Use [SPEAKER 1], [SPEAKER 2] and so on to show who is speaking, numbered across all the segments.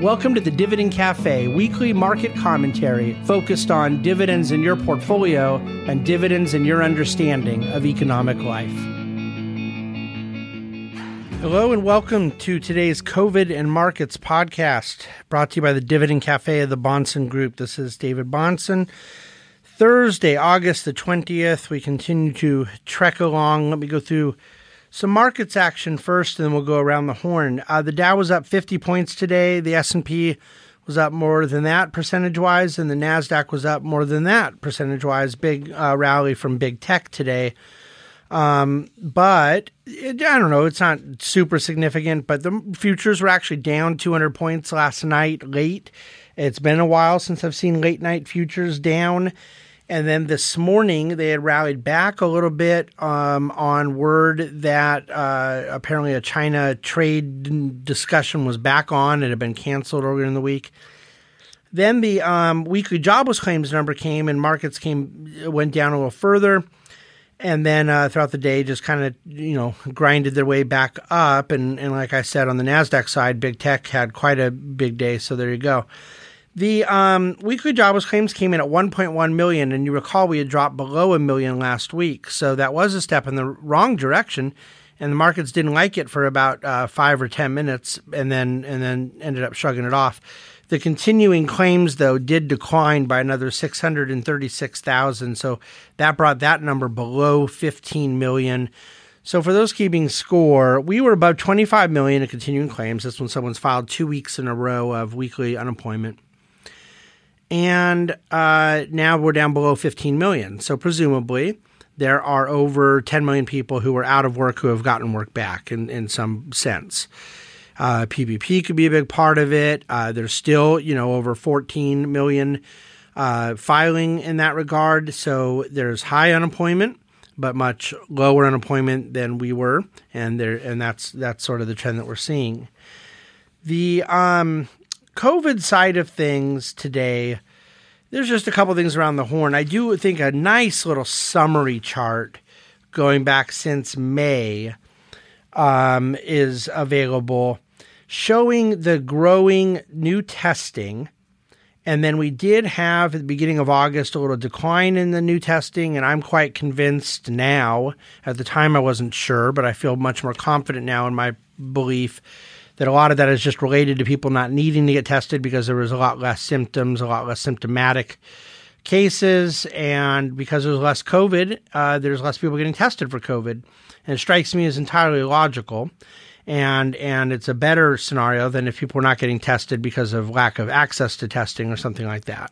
[SPEAKER 1] Welcome to the Dividend Cafe, weekly market commentary focused on dividends in your portfolio and dividends in your understanding of economic life. Hello and welcome to today's COVID and Markets podcast, brought to you by the Dividend Cafe of the Bahnsen Group. This is David Bahnsen. Thursday, August the 20th, we continue to trek along. Let me go through some markets action first, and then we'll go around the horn. Uh, the Dow was up 50 points today. The S&P was up more than that percentage wise, and the Nasdaq was up more than that percentage wise. Big uh, rally from big tech today. Um, but it, I don't know, it's not super significant. But the futures were actually down 200 points last night late. It's been a while since I've seen late night futures down. And then this morning, they had rallied back a little bit um, on word that uh, apparently a China trade discussion was back on. It had been canceled earlier in the week. Then the um, weekly jobless claims number came, and markets came went down a little further. And then uh, throughout the day, just kind of you know grinded their way back up. And, and like I said, on the Nasdaq side, big tech had quite a big day. So there you go. The um, weekly jobless claims came in at 1.1 million, and you recall we had dropped below a million last week, so that was a step in the wrong direction. And the markets didn't like it for about uh, five or ten minutes, and then and then ended up shrugging it off. The continuing claims, though, did decline by another 636,000, so that brought that number below 15 million. So for those keeping score, we were above 25 million in continuing claims. That's when someone's filed two weeks in a row of weekly unemployment and uh, now we're down below 15 million. So presumably, there are over 10 million people who are out of work who have gotten work back in, in some sense. Uh, PPP could be a big part of it. Uh, there's still, you know, over 14 million uh, filing in that regard. So there's high unemployment, but much lower unemployment than we were, and there, and that's that's sort of the trend that we're seeing. The um, COVID side of things today, there's just a couple things around the horn. I do think a nice little summary chart going back since May um, is available showing the growing new testing. And then we did have at the beginning of August a little decline in the new testing, and I'm quite convinced now. At the time, I wasn't sure, but I feel much more confident now in my belief that a lot of that is just related to people not needing to get tested because there was a lot less symptoms, a lot less symptomatic cases, and because there's less COVID, uh, there's less people getting tested for COVID. And it strikes me as entirely logical. And and it's a better scenario than if people are not getting tested because of lack of access to testing or something like that.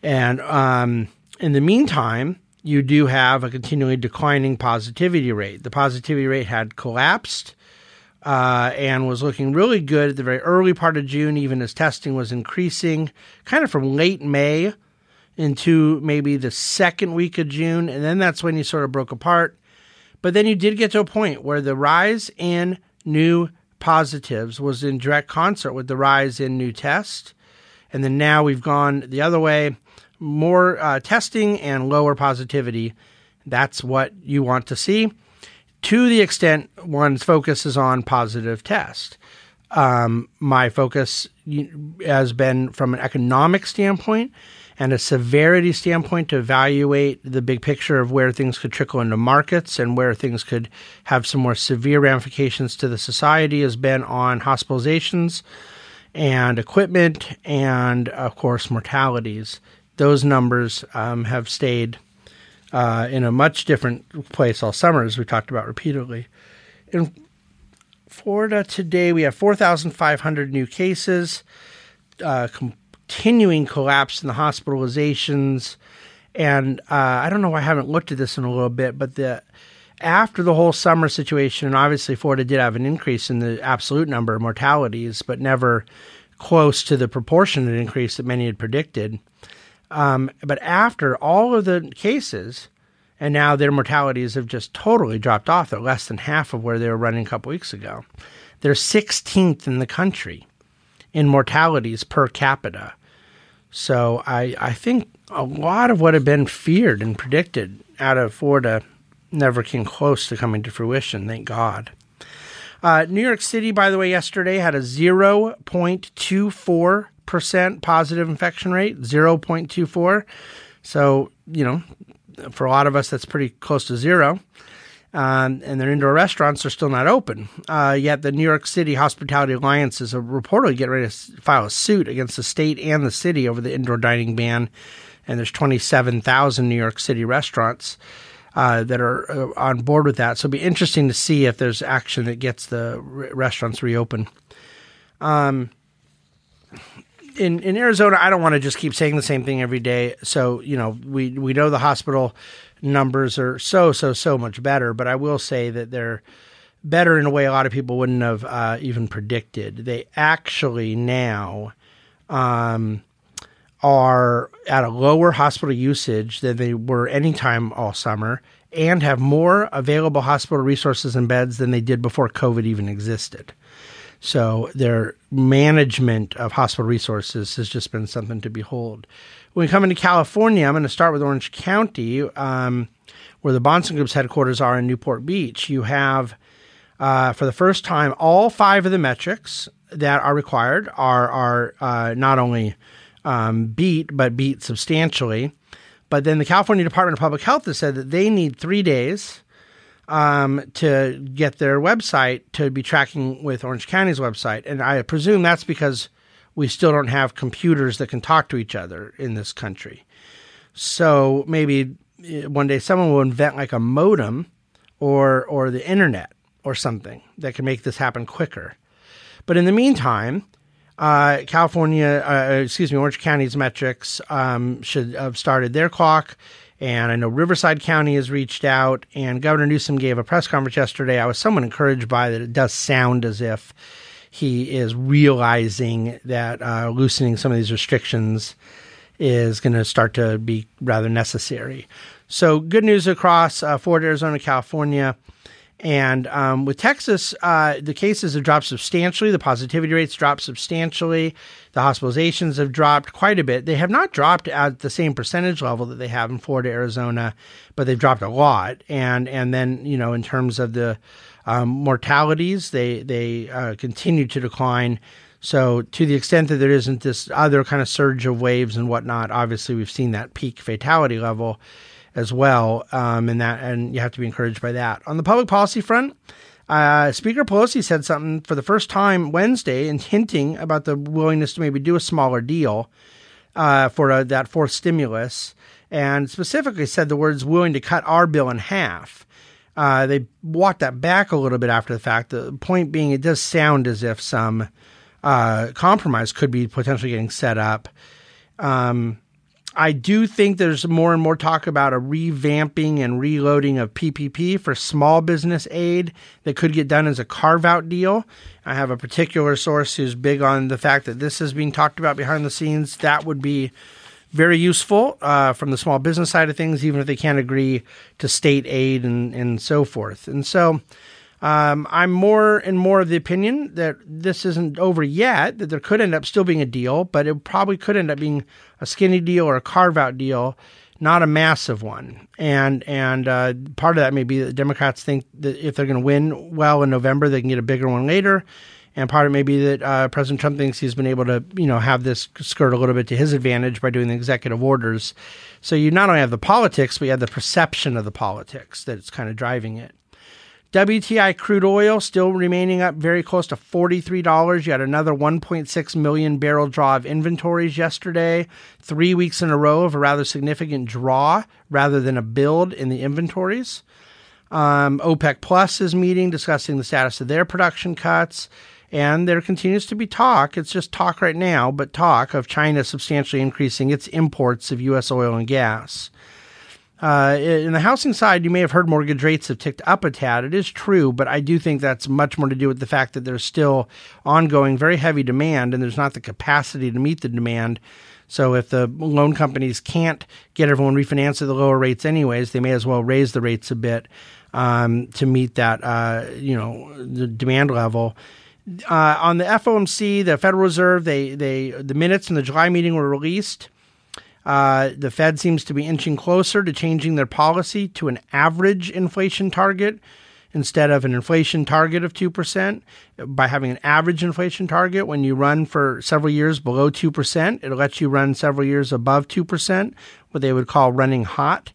[SPEAKER 1] And um, in the meantime, you do have a continually declining positivity rate. The positivity rate had collapsed uh, and was looking really good at the very early part of June, even as testing was increasing, kind of from late May into maybe the second week of June. And then that's when you sort of broke apart. But then you did get to a point where the rise in new positives was in direct concert with the rise in new tests. And then now we've gone the other way more uh, testing and lower positivity. That's what you want to see to the extent one's focus is on positive test. Um, my focus has been from an economic standpoint and a severity standpoint to evaluate the big picture of where things could trickle into markets and where things could have some more severe ramifications to the society has been on hospitalizations and equipment and, of course, mortalities. Those numbers um, have stayed uh, in a much different place all summer, as we talked about repeatedly. In Florida today, we have 4,500 new cases, uh, continuing collapse in the hospitalizations. And uh, I don't know I haven't looked at this in a little bit, but the after the whole summer situation, and obviously Florida did have an increase in the absolute number of mortalities, but never close to the proportionate increase that many had predicted. Um, but after all of the cases, and now their mortalities have just totally dropped off. They're less than half of where they were running a couple weeks ago. They're 16th in the country in mortalities per capita. So I, I think a lot of what had been feared and predicted out of Florida never came close to coming to fruition, thank God. Uh, New York City, by the way, yesterday had a 0.24% positive infection rate, 0.24. So, you know, for a lot of us, that's pretty close to zero. Um, and their indoor restaurants are still not open. Uh, yet the New York City Hospitality Alliance is reportedly getting ready to file a suit against the state and the city over the indoor dining ban. And there's 27,000 New York City restaurants uh, that are uh, on board with that. So it'll be interesting to see if there's action that gets the re- restaurants reopened. Um, in in Arizona, I don't want to just keep saying the same thing every day. So you know, we we know the hospital numbers are so so so much better, but I will say that they're better in a way a lot of people wouldn't have uh, even predicted. They actually now um, are at a lower hospital usage than they were anytime all summer, and have more available hospital resources and beds than they did before COVID even existed. So their management of hospital resources has just been something to behold. When we come into California, I'm going to start with Orange County, um, where the Bahnsen Group's headquarters are in Newport Beach. You have, uh, for the first time, all five of the metrics that are required are are uh, not only um, beat but beat substantially. But then the California Department of Public Health has said that they need three days um, to get their website to be tracking with Orange County's website. And I presume that's because we still don't have computers that can talk to each other in this country. So maybe eh, one day someone will invent like a modem or or the internet or something that can make this happen quicker. But in the meantime, uh, California, uh, excuse me, Orange County's metrics um, should have started their clock and I know Riverside County has reached out, and Governor Newsom gave a press conference yesterday. I was somewhat encouraged by that. It does sound as if he is realizing that uh, loosening some of these restrictions is going to start to be rather necessary. So, good news across uh, Florida, Arizona, California. And um, with Texas, uh, the cases have dropped substantially. The positivity rates dropped substantially. The hospitalizations have dropped quite a bit. They have not dropped at the same percentage level that they have in Florida, Arizona, but they've dropped a lot. And and then you know in terms of the um, mortalities, they they uh, continue to decline. So to the extent that there isn't this other kind of surge of waves and whatnot, obviously we've seen that peak fatality level as well, um, and that and you have to be encouraged by that. On the public policy front, uh, Speaker Pelosi said something for the first time Wednesday, and hinting about the willingness to maybe do a smaller deal uh, for a, that fourth stimulus, and specifically said the words "willing to cut our bill in half." Uh, they walked that back a little bit after the fact. The point being, it does sound as if some uh, compromise could be potentially getting set up. Um, I do think there's more and more talk about a revamping and reloading of PPP for small business aid that could get done as a carve out deal. I have a particular source who's big on the fact that this is being talked about behind the scenes. That would be very useful uh, from the small business side of things, even if they can't agree to state aid and, and so forth. And so um, I'm more and more of the opinion that this isn't over yet, that there could end up still being a deal, but it probably could end up being a skinny deal or a carve out deal, not a massive one. And and uh, part of that may be that Democrats think that if they're going to win well in November, they can get a bigger one later. And part of it may be that uh, President Trump thinks he's been able to, you know, have this skirt a little bit to his advantage by doing the executive orders. So you not only have the politics, but you have the perception of the politics that's kind of driving it. WTI crude oil still remaining up very close to $43. You had another 1.6 million barrel draw of inventories yesterday, three weeks in a row of a rather significant draw rather than a build in the inventories. Um, OPEC Plus is meeting, discussing the status of their production cuts. And there continues to be talk, it's just talk right now, but talk of China substantially increasing its imports of U.S. oil and gas. Uh, in the housing side, you may have heard mortgage rates have ticked up a tad. It is true, but I do think that's much more to do with the fact that there's still ongoing very heavy demand and there's not the capacity to meet the demand. So if the loan companies can't get everyone refinanced at the lower rates anyways, they may as well raise the rates a bit um, to meet that uh, you know the demand level. Uh, on the FOMC, the Federal Reserve, they they the minutes from the July meeting were released. Uh, the Fed seems to be inching closer to changing their policy to an average inflation target instead of an inflation target of 2%, by having an average inflation target, when you run for several years below 2%, it lets you run several years above 2%, what they would call running hot,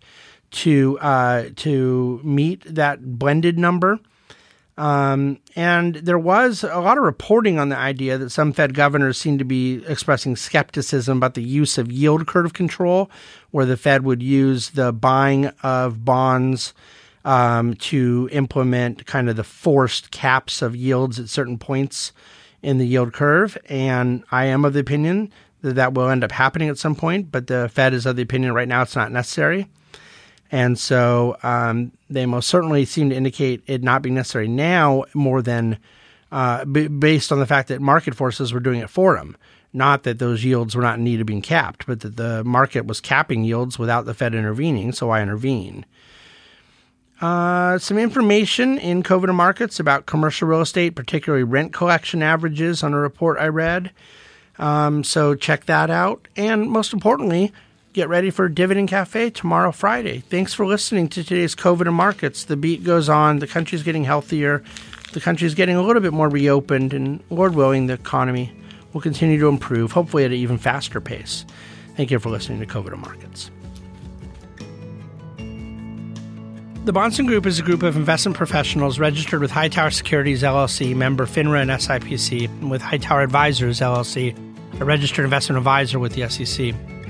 [SPEAKER 1] to, uh, to meet that blended number. Um, and there was a lot of reporting on the idea that some Fed governors seem to be expressing skepticism about the use of yield curve control, where the Fed would use the buying of bonds um, to implement kind of the forced caps of yields at certain points in the yield curve. And I am of the opinion that that will end up happening at some point, but the Fed is of the opinion right now it's not necessary. And so um, they most certainly seem to indicate it not being necessary now more than uh, b- based on the fact that market forces were doing it for them. Not that those yields were not in need of being capped, but that the market was capping yields without the Fed intervening. So I intervene. Uh, some information in COVID markets about commercial real estate, particularly rent collection averages on a report I read. Um, so check that out. And most importantly, Get ready for Dividend Cafe tomorrow, Friday. Thanks for listening to today's COVID and markets. The beat goes on. The country's getting healthier. The country's getting a little bit more reopened, and Lord willing, the economy will continue to improve, hopefully at an even faster pace. Thank you for listening to COVID and Markets. The Bahnsen Group is a group of investment professionals registered with Hightower Securities LLC, member FINRA and SIPC, and with Hightower Advisors LLC, a registered investment advisor with the SEC.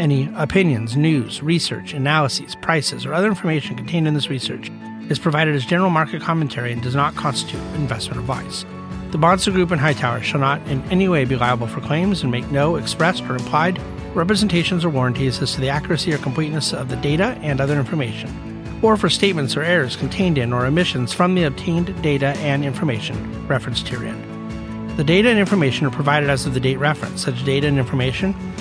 [SPEAKER 1] any opinions, news, research, analyses, prices, or other information contained in this research is provided as general market commentary and does not constitute investment advice. The Bahnsen Group and Hightower shall not in any way be liable for claims and make no expressed or implied representations or warranties as to the accuracy or completeness of the data and other information, or for statements or errors contained in or omissions from the obtained data and information referenced herein. The data and information are provided as of the date referenced. Such data and information